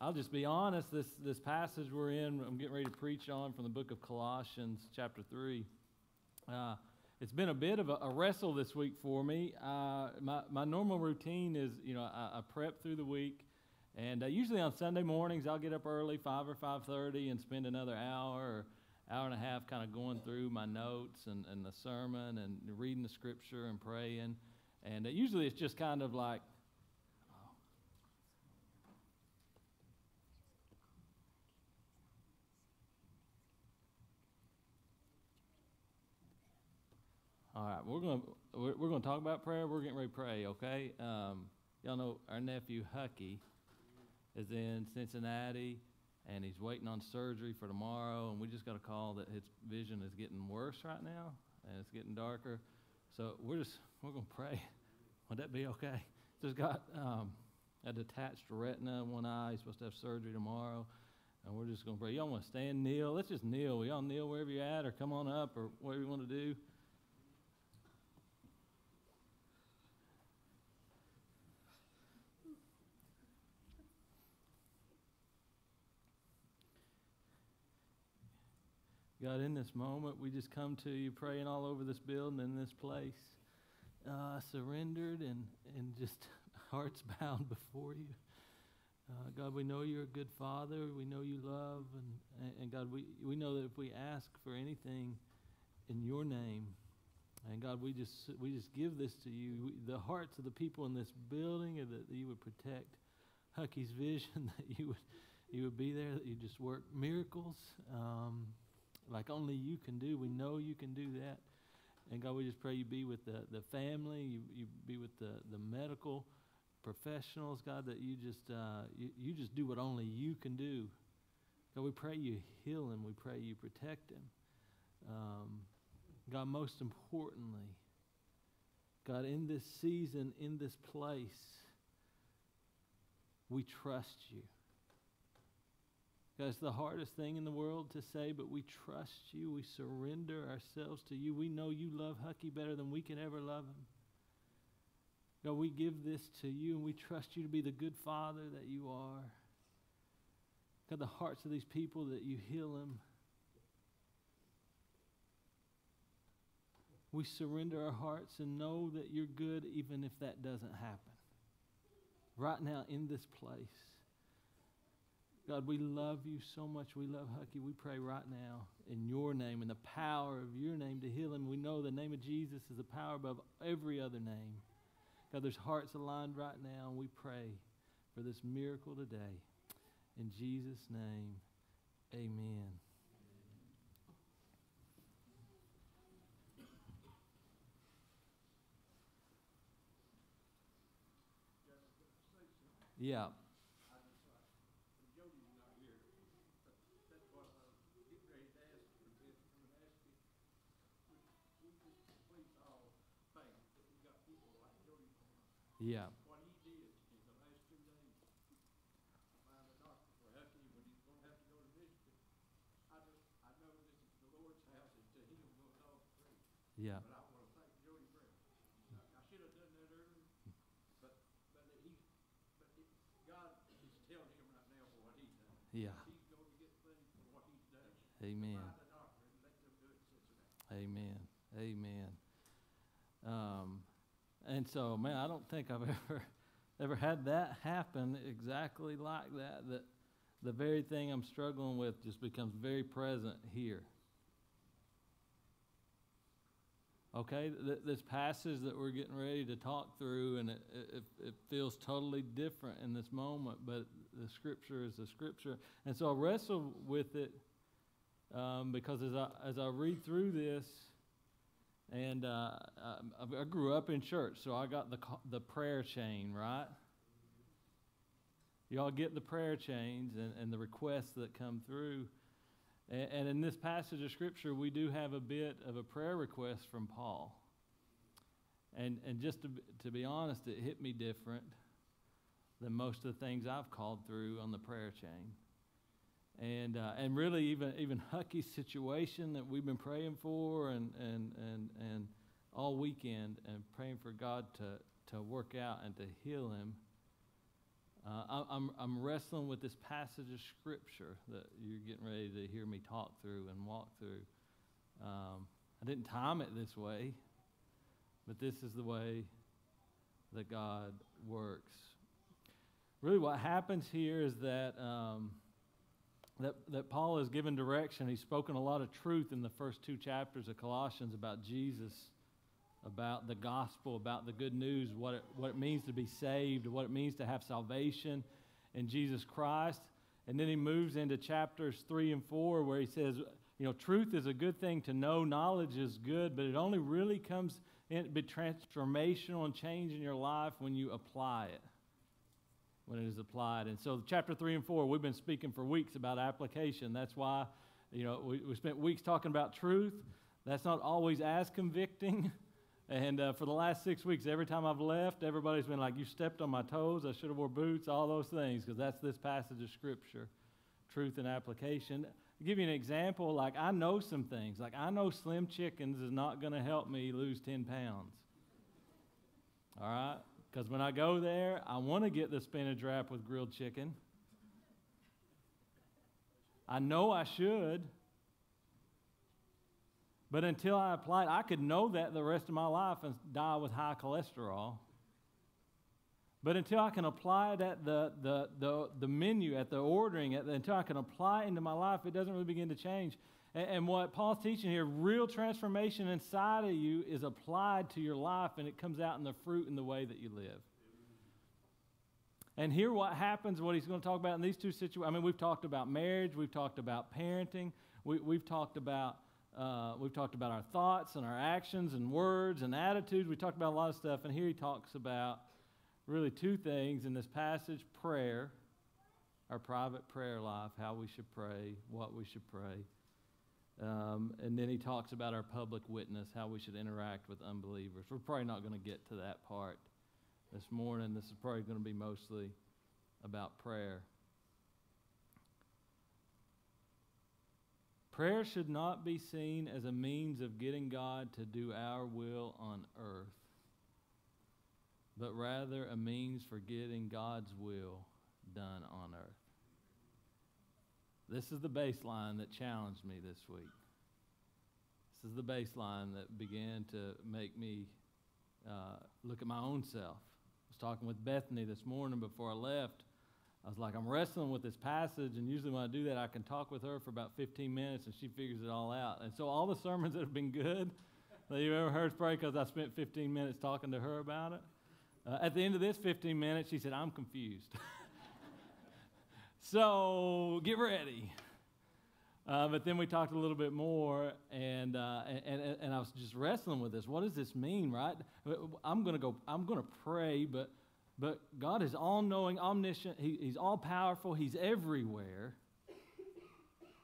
I'll just be honest. This this passage we're in, I'm getting ready to preach on from the book of Colossians, chapter three. Uh, it's been a bit of a, a wrestle this week for me. Uh, my my normal routine is, you know, I, I prep through the week, and uh, usually on Sunday mornings I'll get up early, five or five thirty, and spend another hour or hour and a half kind of going through my notes and, and the sermon and reading the scripture and praying. And uh, usually it's just kind of like All right, we're going to we're, we're to talk about prayer. We're getting ready to pray, okay? Um, y'all know our nephew Hucky is in Cincinnati, and he's waiting on surgery for tomorrow. And we just got a call that his vision is getting worse right now, and it's getting darker. So we're just we're going to pray. Would that be okay? Just got um, a detached retina in one eye. He's supposed to have surgery tomorrow. And we're just going to pray. Y'all want to stand, kneel? Let's just kneel. Y'all kneel wherever you're at, or come on up, or whatever you want to do. God, in this moment, we just come to you praying all over this building and this place, uh, surrendered and, and just hearts bound before you. Uh, God, we know you're a good father. We know you love. And, and God, we, we know that if we ask for anything in your name, and God, we just, we just give this to you. We, the hearts of the people in this building, and that you would protect Hucky's vision, that you would, you would be there, that you just work miracles. Um, like only you can do. We know you can do that. And God, we just pray you be with the, the family, you, you be with the, the medical professionals, God, that you just, uh, you, you just do what only you can do. God, we pray you heal him. We pray you protect him. Um, God, most importantly, God, in this season, in this place, we trust you. It's the hardest thing in the world to say, but we trust you. We surrender ourselves to you. We know you love Hucky better than we can ever love him. God, we give this to you and we trust you to be the good father that you are. God, the hearts of these people that you heal them. We surrender our hearts and know that you're good even if that doesn't happen. Right now in this place. God, we love you so much. We love Hucky. We pray right now in your name, in the power of your name to heal him. We know the name of Jesus is the power above every other name. God, there's hearts aligned right now, and we pray for this miracle today. In Jesus' name, amen. Yeah. Yeah. What he did in the last two days, I found a doctor for Hucky when he's gonna have to go to Michigan. I just, I know this is the Lord's house and to him praise. Yeah. But I wanna thank Jody Brown. I, should have done that earlier, but, but he, but it, God is telling him right now for what he's done. Yeah. He's gonna get things for what he's done. Amen. Find a doctor and let them do it. Amen. Amen. Um, and so, man, I don't think I've ever ever had that happen exactly like that. That the very thing I'm struggling with just becomes very present here. Okay, th- this passage that we're getting ready to talk through, and it, it, it feels totally different in this moment, but the scripture is the scripture. And so I wrestle with it um, because as I, as I read through this, and uh, I, I grew up in church, so I got the, the prayer chain, right? Y'all get the prayer chains and, and the requests that come through. And, and in this passage of Scripture, we do have a bit of a prayer request from Paul. And, and just to, to be honest, it hit me different than most of the things I've called through on the prayer chain and uh, and really even even Hucky's situation that we've been praying for and and and and all weekend and praying for God to to work out and to heal him. Uh, I'm, I'm wrestling with this passage of Scripture that you're getting ready to hear me talk through and walk through. Um, I didn't time it this way, but this is the way that God works. Really, what happens here is that, um, that, that Paul has given direction. He's spoken a lot of truth in the first two chapters of Colossians about Jesus about the gospel, about the good news, what it, what it means to be saved, what it means to have salvation in Jesus Christ. And then he moves into chapters 3 and 4 where he says, you know, truth is a good thing to know, knowledge is good, but it only really comes in be transformational and change in your life when you apply it. When it is applied. And so chapter 3 and 4, we've been speaking for weeks about application. That's why, you know, we, we spent weeks talking about truth. That's not always as convicting. And uh, for the last six weeks, every time I've left, everybody's been like, You stepped on my toes. I should have wore boots, all those things, because that's this passage of Scripture truth and application. I'll give you an example. Like, I know some things. Like, I know Slim Chickens is not going to help me lose 10 pounds. All right? Because when I go there, I want to get the spinach wrap with grilled chicken. I know I should. But until I applied, I could know that the rest of my life and die with high cholesterol. But until I can apply it at the, the, the, the menu, at the ordering, at the, until I can apply it into my life, it doesn't really begin to change. And, and what Paul's teaching here, real transformation inside of you is applied to your life and it comes out in the fruit in the way that you live. And here, what happens, what he's going to talk about in these two situations. I mean, we've talked about marriage, we've talked about parenting, we, we've talked about uh, we've talked about our thoughts and our actions and words and attitudes. We talked about a lot of stuff, and here he talks about really two things in this passage prayer, our private prayer life, how we should pray, what we should pray. Um, and then he talks about our public witness, how we should interact with unbelievers. We're probably not going to get to that part this morning. This is probably going to be mostly about prayer. Prayer should not be seen as a means of getting God to do our will on earth, but rather a means for getting God's will done on earth. This is the baseline that challenged me this week. This is the baseline that began to make me uh, look at my own self. I was talking with Bethany this morning before I left I was like, I'm wrestling with this passage, and usually when I do that, I can talk with her for about 15 minutes, and she figures it all out. And so all the sermons that have been good that you've ever heard, pray because I spent 15 minutes talking to her about it. Uh, at the end of this 15 minutes, she said, I'm confused. so get ready. Uh, but then we talked a little bit more, and, uh, and, and, I was just wrestling with this. What does this mean, right? I'm going to go, I'm going to pray, but but God is all knowing, omniscient, he, He's all powerful, He's everywhere.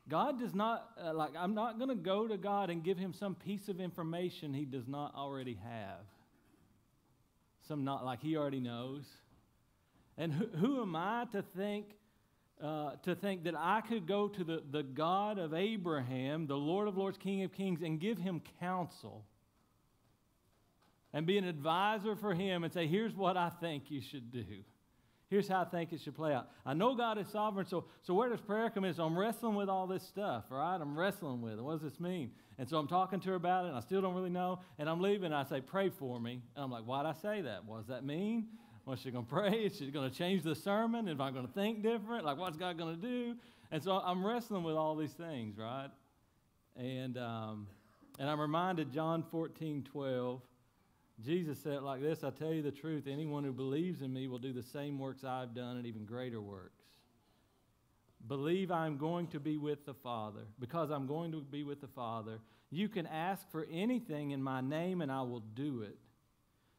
God does not, uh, like, I'm not going to go to God and give Him some piece of information He does not already have. Some not, like He already knows. And who, who am I to think? Uh, to think that I could go to the, the God of Abraham, the Lord of Lords, King of Kings, and give him counsel and be an advisor for him and say, here's what I think you should do. Here's how I think it should play out. I know God is sovereign, so, so where does prayer come in? So I'm wrestling with all this stuff, right? I'm wrestling with it. What does this mean? And so I'm talking to her about it, and I still don't really know. And I'm leaving, and I say, pray for me. And I'm like, why'd I say that? What does that mean? What's she going to pray? Is she going to change the sermon? Am I going to think different? Like, what's God going to do? And so I'm wrestling with all these things, right? And, um, and I'm reminded John 14, 12 Jesus said it like this I tell you the truth, anyone who believes in me will do the same works I've done and even greater works. Believe I'm going to be with the Father. Because I'm going to be with the Father, you can ask for anything in my name and I will do it.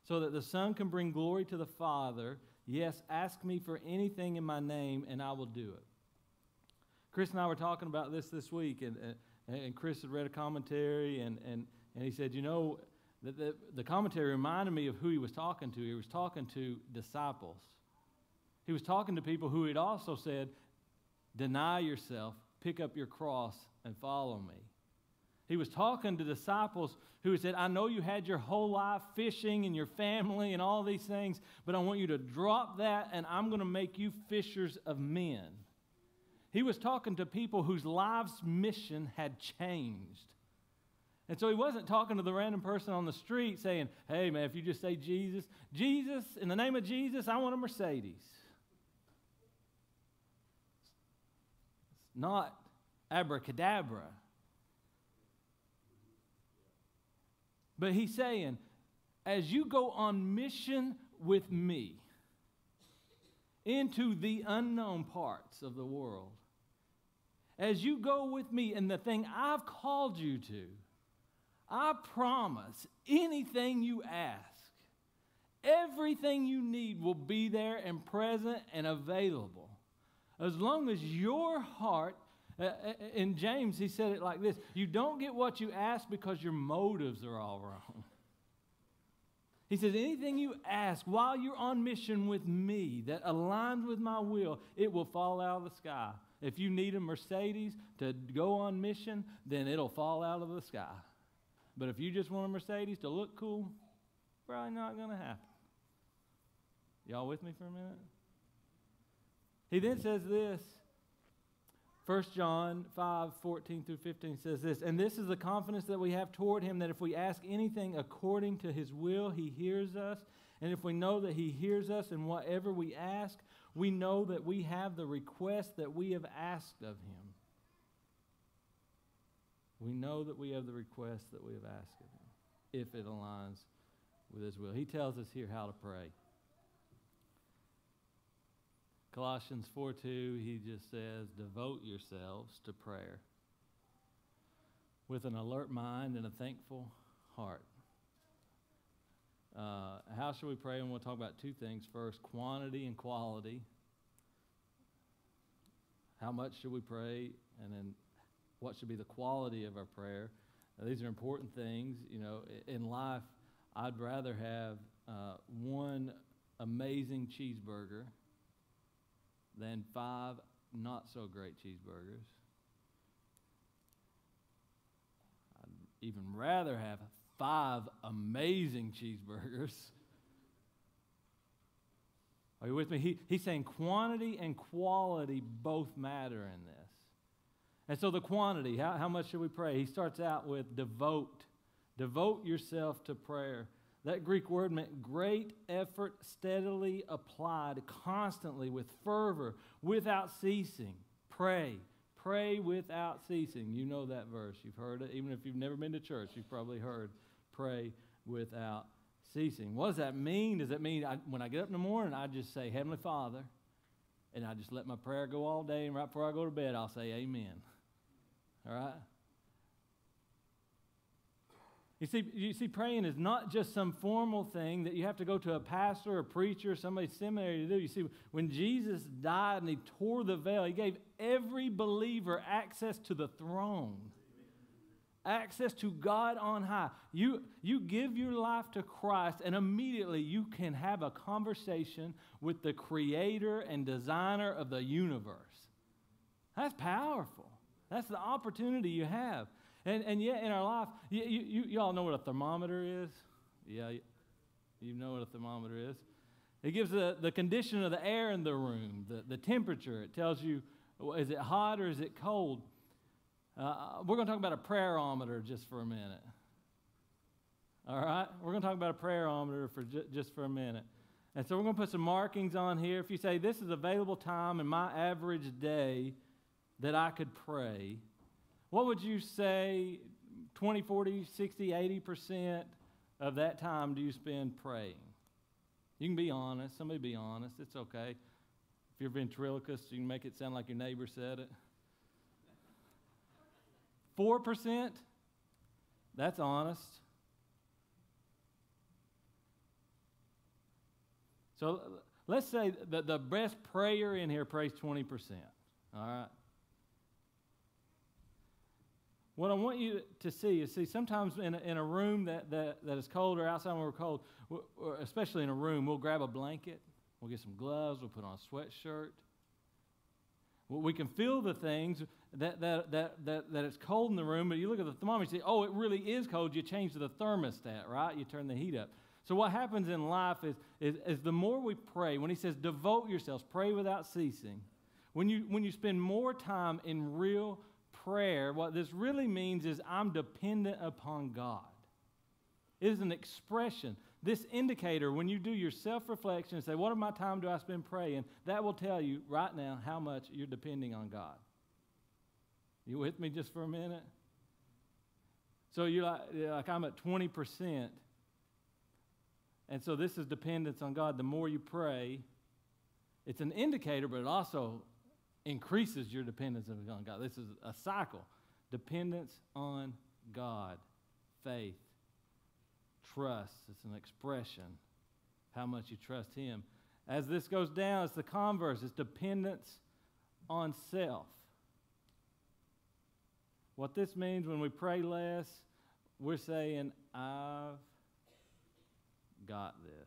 So that the Son can bring glory to the Father. Yes, ask me for anything in my name and I will do it. Chris and I were talking about this this week, and, and Chris had read a commentary, and, and, and he said, You know, the, the, the commentary reminded me of who he was talking to. He was talking to disciples. He was talking to people who had also said, Deny yourself, pick up your cross, and follow me. He was talking to disciples who said, I know you had your whole life fishing and your family and all these things, but I want you to drop that and I'm going to make you fishers of men. He was talking to people whose lives' mission had changed. And so he wasn't talking to the random person on the street saying, Hey, man, if you just say Jesus, Jesus, in the name of Jesus, I want a Mercedes. It's not abracadabra. But he's saying, as you go on mission with me into the unknown parts of the world, as you go with me in the thing I've called you to, I promise anything you ask, everything you need will be there and present and available. As long as your heart, uh, uh, in James, he said it like this you don't get what you ask because your motives are all wrong. He says, anything you ask while you're on mission with me that aligns with my will, it will fall out of the sky. If you need a Mercedes to go on mission, then it'll fall out of the sky. But if you just want a Mercedes to look cool, probably not going to happen. Y'all with me for a minute? He then says this. 1 John 5, 14 through 15 says this, and this is the confidence that we have toward him that if we ask anything according to his will, he hears us. And if we know that he hears us in whatever we ask, we know that we have the request that we have asked of him. We know that we have the request that we have asked of him if it aligns with his will. He tells us here how to pray. Colossians 4 2, he just says, Devote yourselves to prayer with an alert mind and a thankful heart. Uh, how should we pray? And we'll talk about two things. First, quantity and quality. How much should we pray? And then what should be the quality of our prayer. Now, these are important things. You know, in life, I'd rather have uh, one amazing cheeseburger than five not so great cheeseburgers. I'd even rather have five amazing cheeseburgers. Are you with me? He, he's saying quantity and quality both matter in this. And so the quantity, how, how much should we pray? He starts out with devote. Devote yourself to prayer. That Greek word meant great effort, steadily applied, constantly, with fervor, without ceasing. Pray. Pray without ceasing. You know that verse. You've heard it. Even if you've never been to church, you've probably heard pray without ceasing. What does that mean? Does that mean I, when I get up in the morning, I just say, Heavenly Father, and I just let my prayer go all day, and right before I go to bed, I'll say, Amen. All right? You see, you see, praying is not just some formal thing that you have to go to a pastor or a preacher or somebody's seminary to do. You see, when Jesus died and he tore the veil, he gave every believer access to the throne, access to God on high. You, you give your life to Christ, and immediately you can have a conversation with the creator and designer of the universe. That's powerful. That's the opportunity you have. And, and yet, in our life, you, you, you all know what a thermometer is? Yeah, you, you know what a thermometer is. It gives the, the condition of the air in the room, the, the temperature. It tells you, is it hot or is it cold? Uh, we're going to talk about a prayerometer just for a minute. All right? We're going to talk about a prayerometer for ju- just for a minute. And so we're going to put some markings on here. If you say, this is available time in my average day, that I could pray, what would you say 20, 40, 60, 80% of that time do you spend praying? You can be honest. Somebody be honest. It's okay. If you're ventriloquist, you can make it sound like your neighbor said it. 4%? That's honest. So let's say that the best prayer in here prays 20%. All right? What I want you to see is see, sometimes in a, in a room that, that, that is cold or outside when we're cold, especially in a room, we'll grab a blanket, we'll get some gloves, we'll put on a sweatshirt. We can feel the things that, that, that, that, that it's cold in the room, but you look at the thermometer, you say, oh, it really is cold. You change the thermostat, right? You turn the heat up. So what happens in life is, is, is the more we pray, when he says devote yourselves, pray without ceasing, when you, when you spend more time in real prayer, what this really means is I'm dependent upon God. It is an expression. This indicator, when you do your self reflection and say, What of my time do I spend praying? that will tell you right now how much you're depending on God. You with me just for a minute? So you're like, like I'm at 20%. And so this is dependence on God. The more you pray, it's an indicator, but it also increases your dependence on God. This is a cycle. Dependence on God, faith, trust. It's an expression how much you trust Him. As this goes down, it's the converse. It's dependence on self. What this means when we pray less, we're saying, I've got this.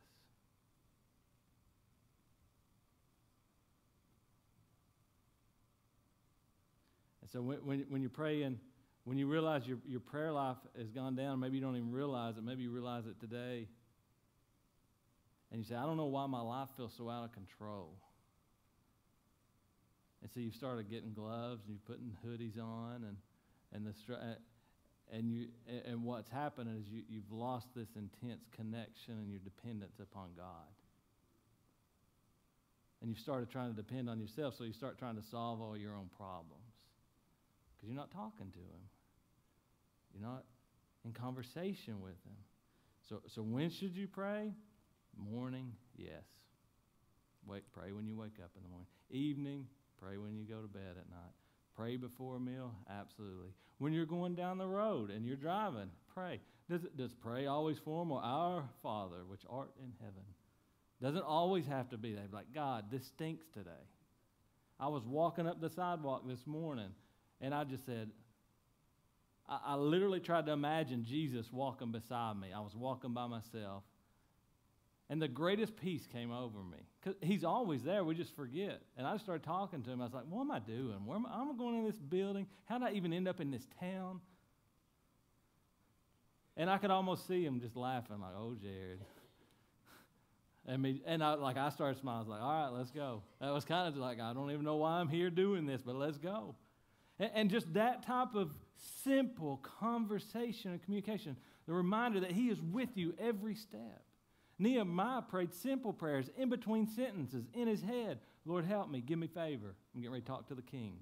And so when, when, when you're praying, when you realize your, your prayer life has gone down, maybe you don't even realize it, maybe you realize it today, and you say, I don't know why my life feels so out of control. And so you've started getting gloves and you're putting hoodies on and, and the and you and what's happening is you, you've lost this intense connection and your dependence upon God. And you've started trying to depend on yourself, so you start trying to solve all your own problems because you're not talking to him. You're not in conversation with him. So, so when should you pray? Morning, yes. Wake, pray when you wake up in the morning. Evening, pray when you go to bed at night. Pray before a meal, absolutely. When you're going down the road and you're driving, pray. Does, does pray always form or our Father which art in heaven? Doesn't always have to be that. Like, God, this stinks today. I was walking up the sidewalk this morning and I just said, I, I literally tried to imagine Jesus walking beside me. I was walking by myself. And the greatest peace came over me. Because he's always there. We just forget. And I started talking to him. I was like, what am I doing? Where am I? I'm going in this building. How did I even end up in this town? And I could almost see him just laughing, like, oh, Jared. And, me, and I, like I started smiling. I was like, all right, let's go. That was kind of like, I don't even know why I'm here doing this, but let's go. And, just that type of simple conversation and communication, the reminder that He is with you every step. Nehemiah prayed simple prayers in between sentences in his head Lord, help me, give me favor. I'm getting ready to talk to the king.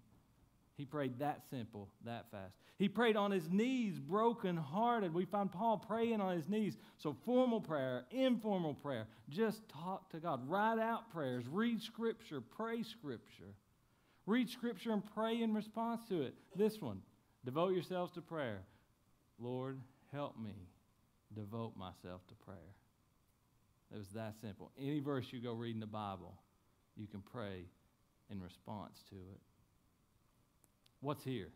He prayed that simple, that fast. He prayed on his knees, broken hearted. We find Paul praying on his knees. So, formal prayer, informal prayer, just talk to God. Write out prayers, read scripture, pray scripture. Read scripture and pray in response to it. This one, devote yourselves to prayer. Lord, help me devote myself to prayer. It was that simple. Any verse you go read in the Bible, you can pray in response to it. What's here?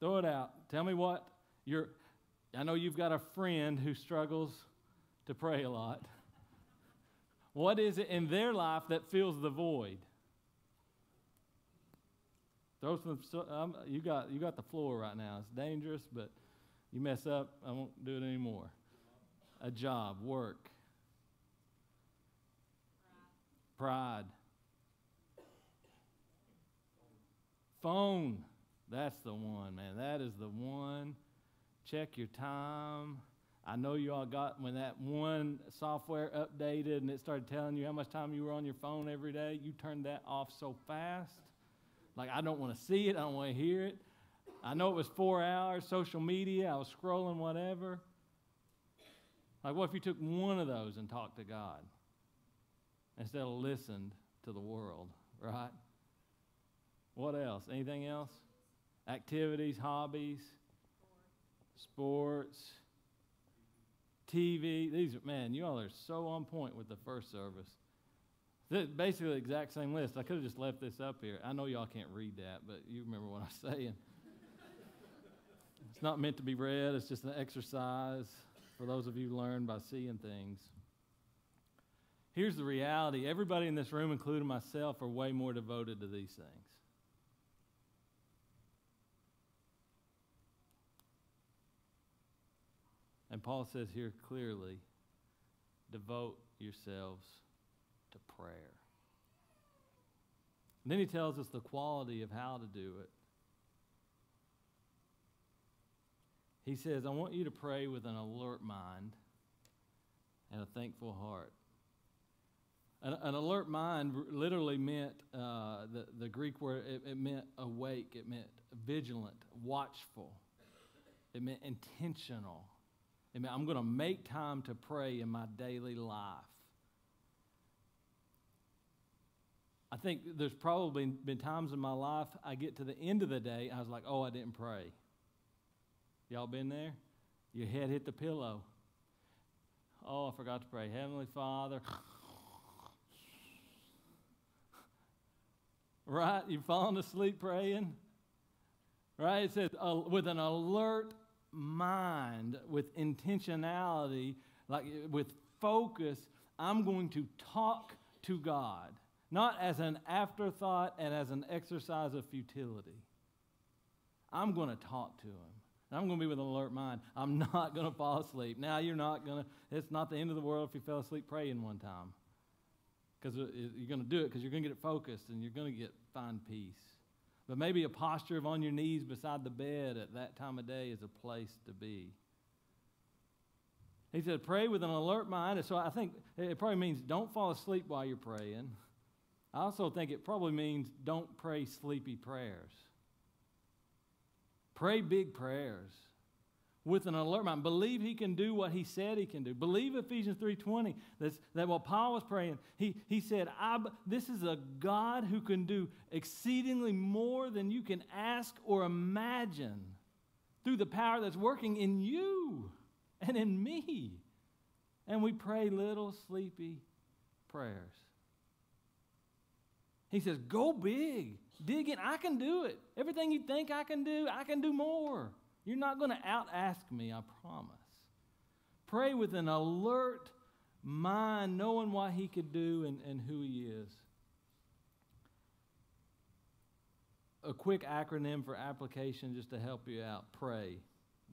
Throw it out. Tell me what you're. I know you've got a friend who struggles to pray a lot. What is it in their life that fills the void? Throw some. Um, you got you got the floor right now. It's dangerous, but you mess up, I won't do it anymore. A job, work, pride, phone. That's the one, man. That is the one. Check your time. I know you all got when that one software updated and it started telling you how much time you were on your phone every day, you turned that off so fast. Like, I don't want to see it, I don't want to hear it. I know it was four hours, social media, I was scrolling, whatever. Like, what if you took one of those and talked to God instead of listened to the world, right? What else? Anything else? Activities, hobbies, sports TV. These, are, man, you all are so on point with the first service. basically the exact same list. I could have just left this up here. I know y'all can't read that, but you remember what I'm saying. it's not meant to be read, it's just an exercise for those of you who learn by seeing things. Here's the reality everybody in this room, including myself, are way more devoted to these things. And Paul says here clearly devote yourselves to prayer. And then he tells us the quality of how to do it. He says, I want you to pray with an alert mind and a thankful heart. An, an alert mind literally meant uh, the, the Greek word, it, it meant awake, it meant vigilant, watchful, it meant intentional. Meant I'm going to make time to pray in my daily life. I think there's probably been times in my life I get to the end of the day, I was like, oh, I didn't pray. Y'all been there? Your head hit the pillow. Oh, I forgot to pray. Heavenly Father. right? You've fallen asleep praying. Right? It says, uh, with an alert mind, with intentionality, like with focus, I'm going to talk to God not as an afterthought and as an exercise of futility. I'm going to talk to him. I'm going to be with an alert mind. I'm not going to fall asleep. Now, you're not going to, it's not the end of the world if you fell asleep praying one time. Because you're going to do it because you're going to get it focused and you're going to get find peace. But maybe a posture of on your knees beside the bed at that time of day is a place to be. He said, pray with an alert mind. And so I think it probably means don't fall asleep while you're praying. I also think it probably means don't pray sleepy prayers. Pray big prayers with an alert mind. Believe he can do what he said he can do. Believe Ephesians 3.20, that's, that what Paul was praying, he, he said, I, this is a God who can do exceedingly more than you can ask or imagine through the power that's working in you and in me. And we pray little sleepy prayers. He says, Go big, dig in. I can do it. Everything you think I can do, I can do more. You're not going to out ask me, I promise. Pray with an alert mind, knowing what He could do and, and who He is. A quick acronym for application just to help you out pray.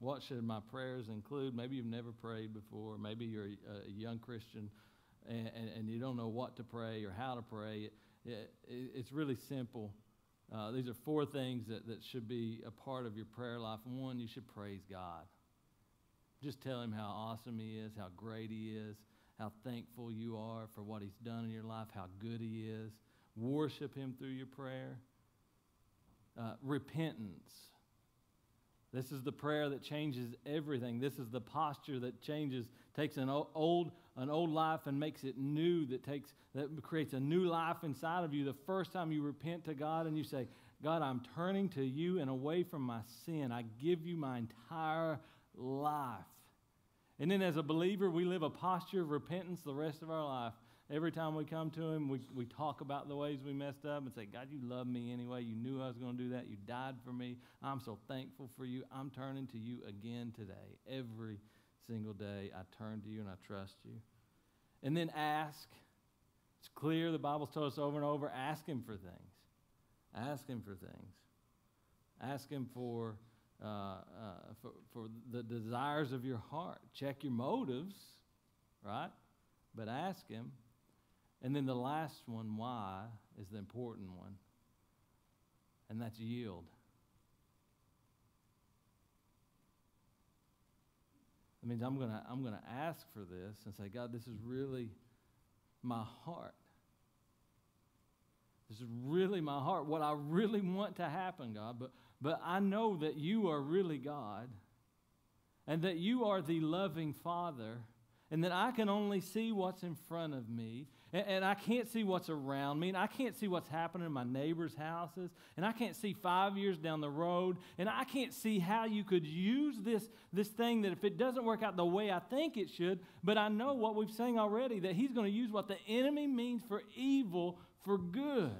What should my prayers include? Maybe you've never prayed before. Maybe you're a, a young Christian and, and, and, you don't know what to pray or how to pray it's really simple. Uh, these are four things that, that should be a part of your prayer life. One, you should praise God. Just tell Him how awesome He is, how great He is, how thankful you are for what He's done in your life, how good He is. Worship Him through your prayer. Uh, repentance. This is the prayer that changes everything. This is the posture that changes, takes an old, an old life and makes it new, that, takes, that creates a new life inside of you. The first time you repent to God and you say, God, I'm turning to you and away from my sin. I give you my entire life. And then as a believer, we live a posture of repentance the rest of our life. Every time we come to Him, we, we talk about the ways we messed up and say, God, you love me anyway. You knew I was going to do that. You died for me. I'm so thankful for you. I'm turning to you again today. Every single day, I turn to you and I trust you. And then ask. It's clear the Bible's told us over and over ask Him for things. Ask Him for things. Ask Him for, uh, uh, for, for the desires of your heart. Check your motives, right? But ask Him. And then the last one, why, is the important one, and that's yield. That means I'm going to I'm going to ask for this and say, God, this is really my heart. This is really my heart, what I really want to happen, God. But, but I know that you are really God and that you are the loving Father and that I can only see what's in front of me, and, and, I can't see what's around me, and I can't see what's happening in my neighbors' houses, and I can't see five years down the road, and I can't see how you could use this, this thing that if it doesn't work out the way I think it should, but I know what we've seen already that He's going to use what the enemy means for evil for good.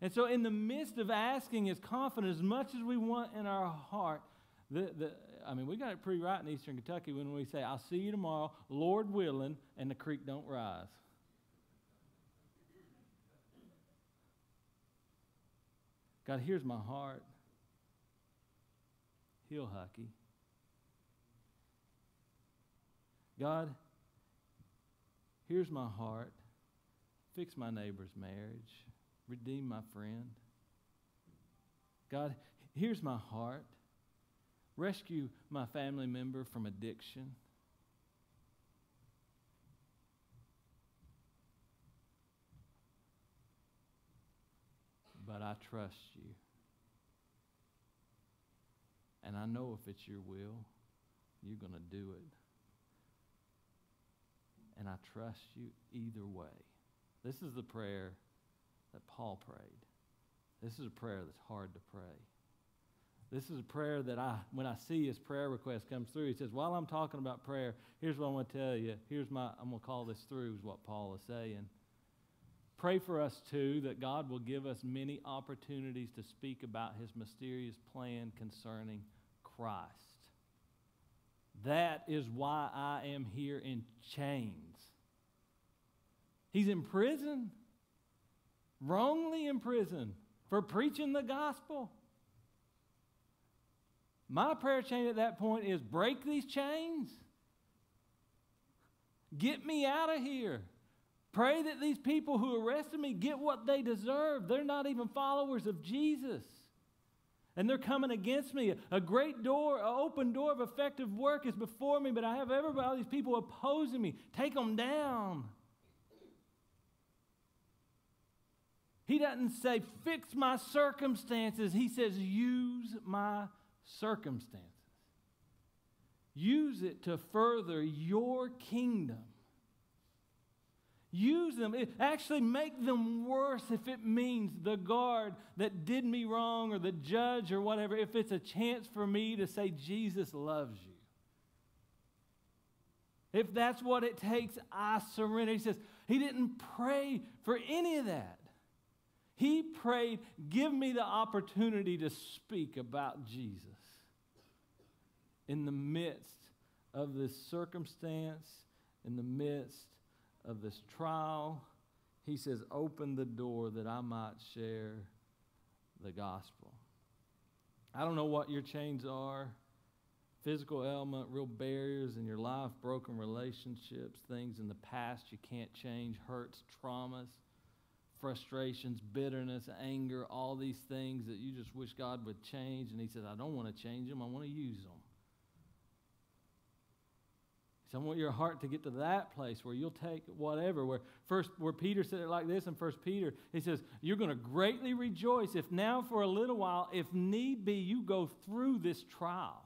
And so, in the midst of asking as confident as much as we want in our heart, the, the, I mean, we got it pretty right in Eastern Kentucky when we say, I'll see you tomorrow, Lord willing, and the creek don't rise. God, here's my heart. Heal Hucky. God, here's my heart. Fix my neighbor's marriage. Redeem my friend. God, here's my heart. Rescue my family member from addiction. But I trust you. And I know if it's your will, you're going to do it. And I trust you either way. This is the prayer that Paul prayed. This is a prayer that's hard to pray. This is a prayer that I, when I see his prayer request comes through, he says, While I'm talking about prayer, here's what I want to tell you. Here's my, I'm going to call this through, is what Paul is saying. Pray for us, too, that God will give us many opportunities to speak about his mysterious plan concerning Christ. That is why I am here in chains. He's in prison, wrongly in prison for preaching the gospel. My prayer chain at that point is break these chains. Get me out of here. Pray that these people who arrested me get what they deserve. They're not even followers of Jesus. And they're coming against me. A great door, an open door of effective work is before me, but I have everybody, all these people opposing me. Take them down. He doesn't say, fix my circumstances. He says, use my circumstances. Use it to further your kingdom. Use them. It, actually, make them worse if it means the guard that did me wrong or the judge or whatever, if it's a chance for me to say, Jesus loves you. If that's what it takes, I surrender. He says, He didn't pray for any of that. He prayed, Give me the opportunity to speak about Jesus in the midst of this circumstance, in the midst of this trial. He says, Open the door that I might share the gospel. I don't know what your chains are physical ailment, real barriers in your life, broken relationships, things in the past you can't change, hurts, traumas frustrations, bitterness, anger, all these things that you just wish God would change. And He says, I don't want to change them, I want to use them. So I want your heart to get to that place where you'll take whatever. Where first, where Peter said it like this in First Peter, he says, "You're going to greatly rejoice if now for a little while, if need be, you go through this trial,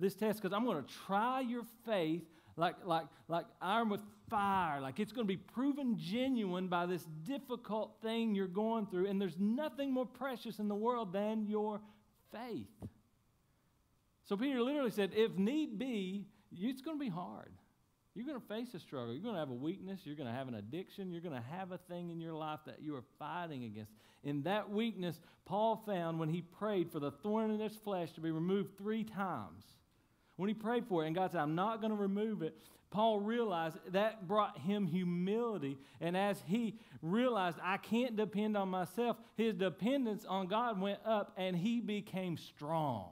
this test, because I'm going to try your faith like like like iron with fire. Like it's going to be proven genuine by this difficult thing you're going through. And there's nothing more precious in the world than your faith. So Peter literally said, if need be, it's going to be hard. You're going to face a struggle. You're going to have a weakness. You're going to have an addiction. You're going to have a thing in your life that you are fighting against. In that weakness, Paul found when he prayed for the thorn in his flesh to be removed three times. When he prayed for it, and God said, I'm not going to remove it, Paul realized that brought him humility. And as he realized, I can't depend on myself, his dependence on God went up and he became strong.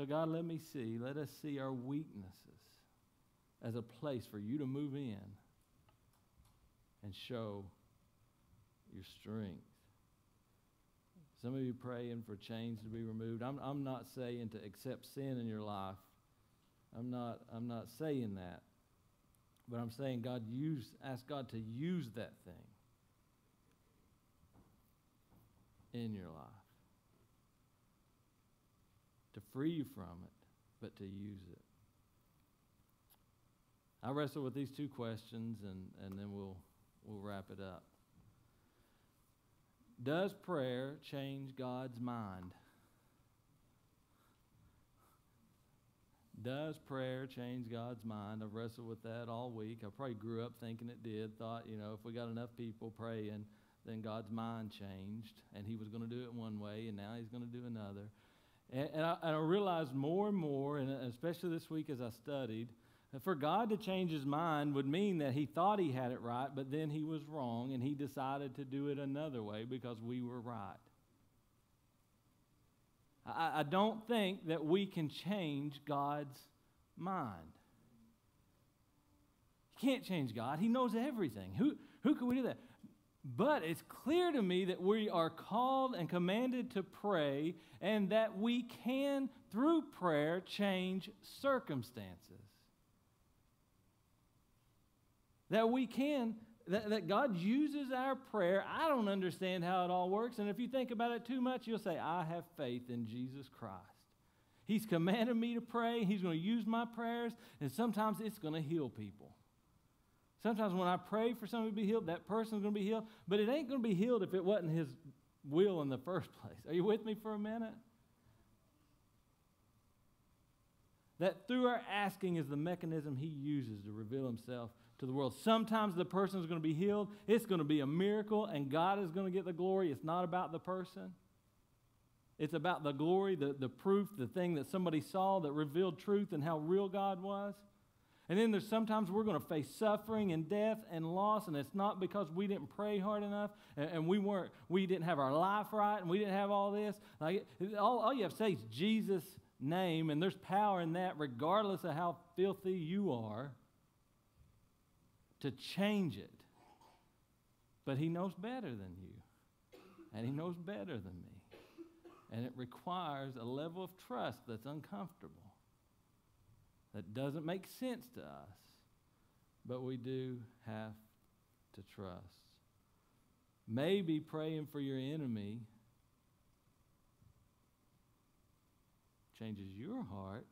So, God, let me see, let us see our weaknesses as a place for you to move in and show your strength. Some of you praying for chains to be removed. I'm, I'm not saying to accept sin in your life. I'm not, I'm not saying that. But I'm saying God use ask God to use that thing in your life. Free you from it, but to use it. I wrestle with these two questions and, and then we'll we'll wrap it up. Does prayer change God's mind? Does prayer change God's mind? I've wrestled with that all week. I probably grew up thinking it did. Thought, you know, if we got enough people praying, then God's mind changed, and He was going to do it one way, and now He's going to do another. And, and, I, and I realized more and more, and especially this week as I studied, that For God to change his mind would mean that he thought he had it right, but then he was wrong and he decided to do it another way because we were right. I, I don't think that we can change God's mind. You can't change God, He knows everything. Who, who can we do that? But it's clear to me that we are called and commanded to pray, and that we can, through prayer, change circumstances that we can, that, that God uses our prayer. I don't understand how it all works. And if you think about it too much, you'll say, I have faith in Jesus Christ. He's commanded me to pray. He's going to use my prayers, and sometimes it's going to heal people. Sometimes when I pray for somebody to be healed, that person's going to be healed, but it ain't going to be healed if it wasn't His will in the first place. Are you with me for a minute? That through our asking is the mechanism He uses to reveal Himself to the world. Sometimes the person is going to be healed. It's going to be a miracle, and God is going to get the glory. It's not about the person. It's about the glory, the, the proof, the thing that somebody saw that revealed truth and how real God was. And then there's sometimes we're going to face suffering and death and loss, and it's not because we didn't pray hard enough and, and we weren't, we didn't have our life right and we didn't have all this. Like all, all you have to say is Jesus' name, and there's power in that, regardless of how filthy you are to change it. But He knows better than you, and He knows better than me. And it requires a level of trust that's uncomfortable, that doesn't make sense to us, but we do have to trust. Maybe praying for your enemy changes your heart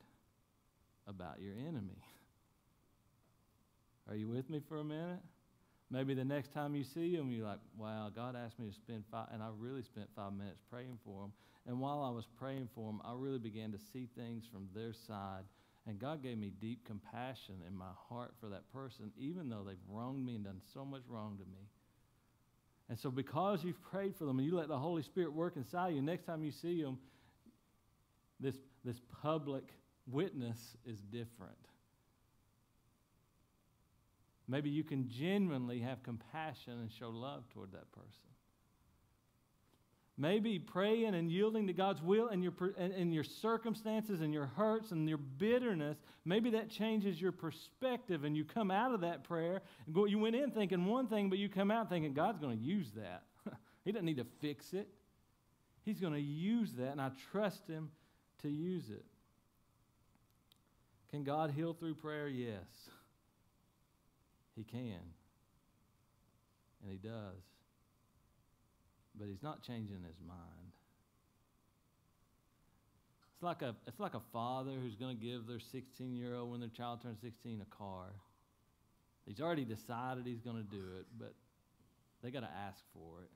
about your enemy. Are you with me for a minute? Maybe the next time you see them, you're like, wow, God asked me to spend five, and I really spent five minutes praying for them. And while I was praying for them, I really began to see things from their side. And God gave me deep compassion in my heart for that person, even though they've wronged me and done so much wrong to me. And so, because you've prayed for them and you let the Holy Spirit work inside you, next time you see them, this, this public witness is different. Maybe you can genuinely have compassion and show love toward that person. Maybe praying and yielding to God's will and your, and, your circumstances and your hurts and your bitterness, maybe that changes your perspective and you come out of that prayer. And go, you went in thinking one thing, but you come out thinking God's going to use that. he doesn't need to fix it. He's going to use that, and I trust Him to use it. Can God heal through prayer? Yes. He can. And he does. But he's not changing his mind. It's like a, it's like a father who's going to give their 16 year old, when their child turns 16, a car. He's already decided he's going to do it, but they got to ask for it.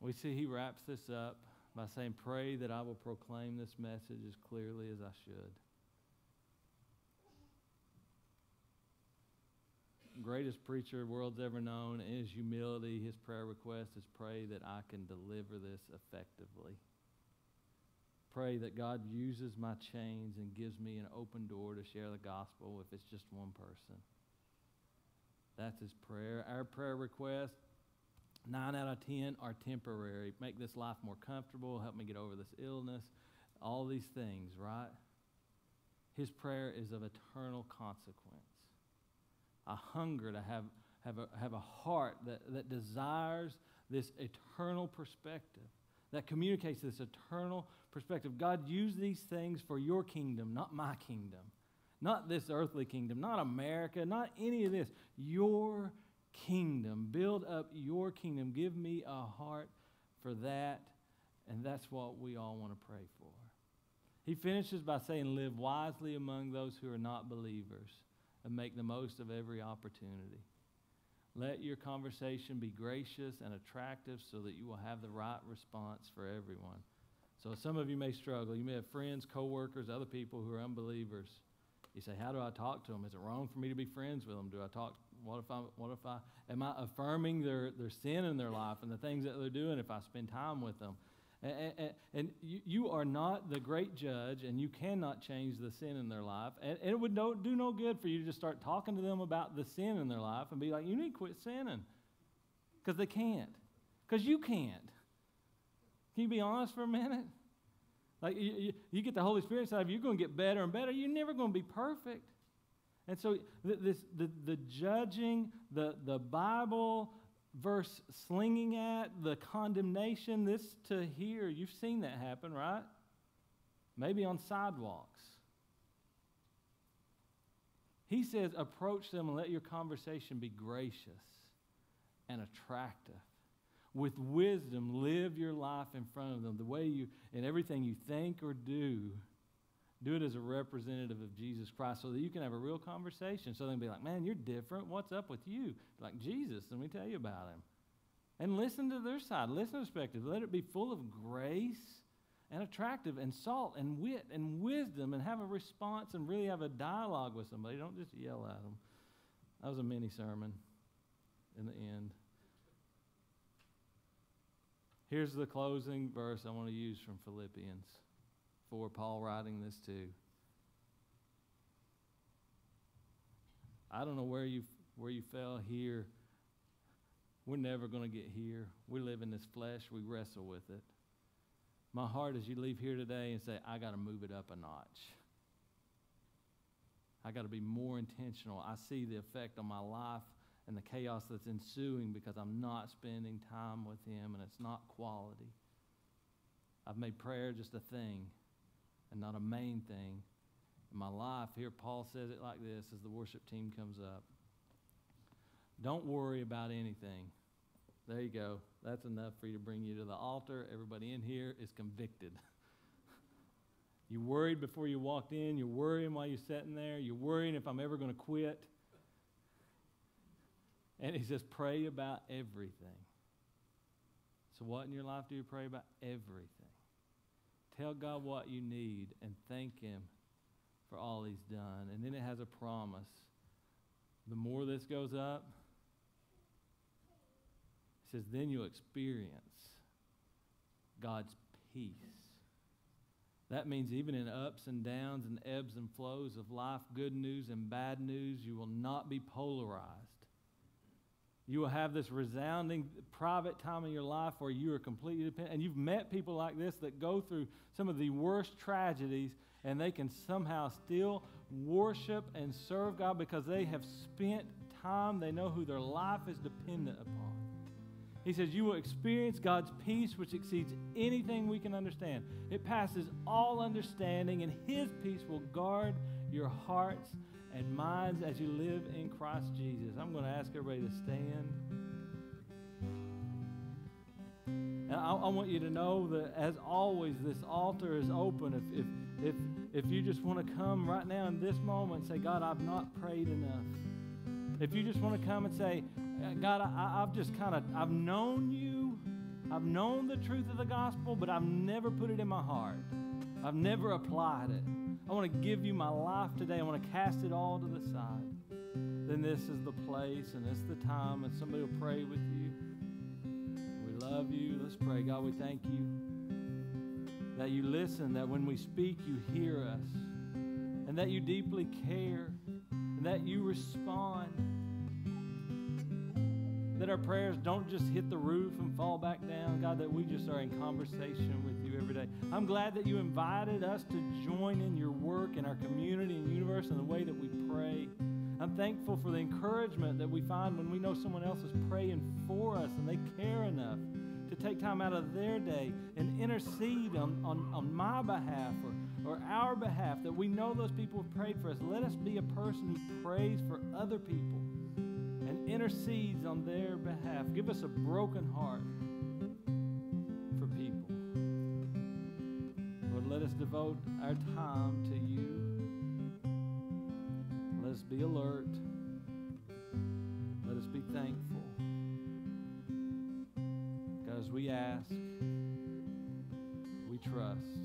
We see he wraps this up by saying, Pray that I will proclaim this message as clearly as I should. Greatest preacher the world's ever known in his humility, his prayer request is pray that I can deliver this effectively. Pray that God uses my chains and gives me an open door to share the gospel if it's just one person. That's his prayer. Our prayer request Nine out of ten are temporary. Make this life more comfortable, help me get over this illness, all these things, right? His prayer is of eternal consequence. A hunger to have, have, a, have a heart that, that desires this eternal perspective, that communicates this eternal perspective. God, use these things for your kingdom, not my kingdom, not this earthly kingdom, not America, not any of this. Your kingdom. Build up your kingdom. Give me a heart for that. And that's what we all want to pray for. He finishes by saying, Live wisely among those who are not believers and make the most of every opportunity. Let your conversation be gracious and attractive so that you will have the right response for everyone. So some of you may struggle. You may have friends, coworkers, other people who are unbelievers. You say, How do I talk to them? Is it wrong for me to be friends with them? Do I talk what if I, what if I, am I affirming their, their sin in their life and the things that they're doing if I spend time with them? And, and, and you, you are not the great judge, and you cannot change the sin in their life. And, and it would no, do no good for you to just start talking to them about the sin in their life and be like, you need to quit sinning. Because they can't. Because you can't. Can you be honest for a minute? Like, you, you, you get the Holy Spirit side of you, you're going to get better and better. You're never going to be perfect. And so, this, the, the judging, the, the Bible, verse slinging at, the condemnation, this to here, you've seen that happen, right? Maybe on sidewalks. He says, approach them and let your conversation be gracious and attractive. With wisdom, live your life in front of them. The way you, in everything you think or do, do it as a representative of Jesus Christ so that you can have a real conversation. So they can be like, man, you're different. What's up with you? Like, Jesus, let me tell you about him. And listen to their side. Listen to perspective. Let it be full of grace and attractive and salt and wit and wisdom and have a response and really have a dialogue with somebody. Don't just yell at them. That was a mini sermon in the end. Here's the closing verse I want to use from Philippians for Paul writing this to. I don't know where you where you fell here. We're never going to get here. We live in this flesh. We wrestle with it. My heart is you leave here today and say, I got to move it up a notch. I got to be more intentional. I see the effect on my life and the chaos that's ensuing because I'm not spending time with Him and it's not quality. I've made prayer just a thing and not a main thing in my life. Here, Paul says it like this as the worship team comes up Don't worry about anything. There you go. That's enough for you to bring you to the altar. Everybody in here is convicted. you worried before you walked in. You're worrying while you're sitting there. You're worrying if I'm ever going to quit. And he says, pray about everything. So, what in your life do you pray about? Everything. Tell God what you need and thank Him for all He's done. And then it has a promise. The more this goes up, it says, then you'll experience God's peace. That means even in ups and downs and ebbs and flows of life, good news and bad news, you will not be polarized. You will have this resounding private time in your life where you are completely dependent. And you've met people like this that go through some of the worst tragedies and they can somehow still worship and serve God because they have spent time, they know who their life is dependent upon. He says, You will experience God's peace, which exceeds anything we can understand. It passes all understanding, and His peace will guard your hearts and minds as you live in Christ Jesus. I'm going to ask everybody to stand. And I, I, want you to know that, as always, this altar is open. If, if, if, if you just want to come right now in this moment and say, God, I've not prayed enough. If you just want to come and say, uh, God, I, I've just kind of, I've known you. I've known the truth of the gospel, but I've never put it in my heart. I've never applied it. I want to give you my life today. I want to cast it all to the side. Then this is the place and this is the time, and somebody will pray with you. We love you. Let's pray. God, we thank you that you listen, that when we speak, you hear us, and that you deeply care, and that you respond that our prayers don't just hit the roof and fall back down, God, that we just are in conversation with you every day. I'm glad that you invited us to join in your work in our community and universe and the way that we pray. I'm thankful for the encouragement that we find when we know someone else is praying for us and they care enough to take time out of their day and intercede on, on, on my behalf or, or our behalf, that we know those people have prayed for us. Let us be a person who prays for other people intercedes on their behalf. Give us a broken heart for people. Lord, let us devote our time to you. Let us be alert. Let us be thankful. God, as we ask, we trust.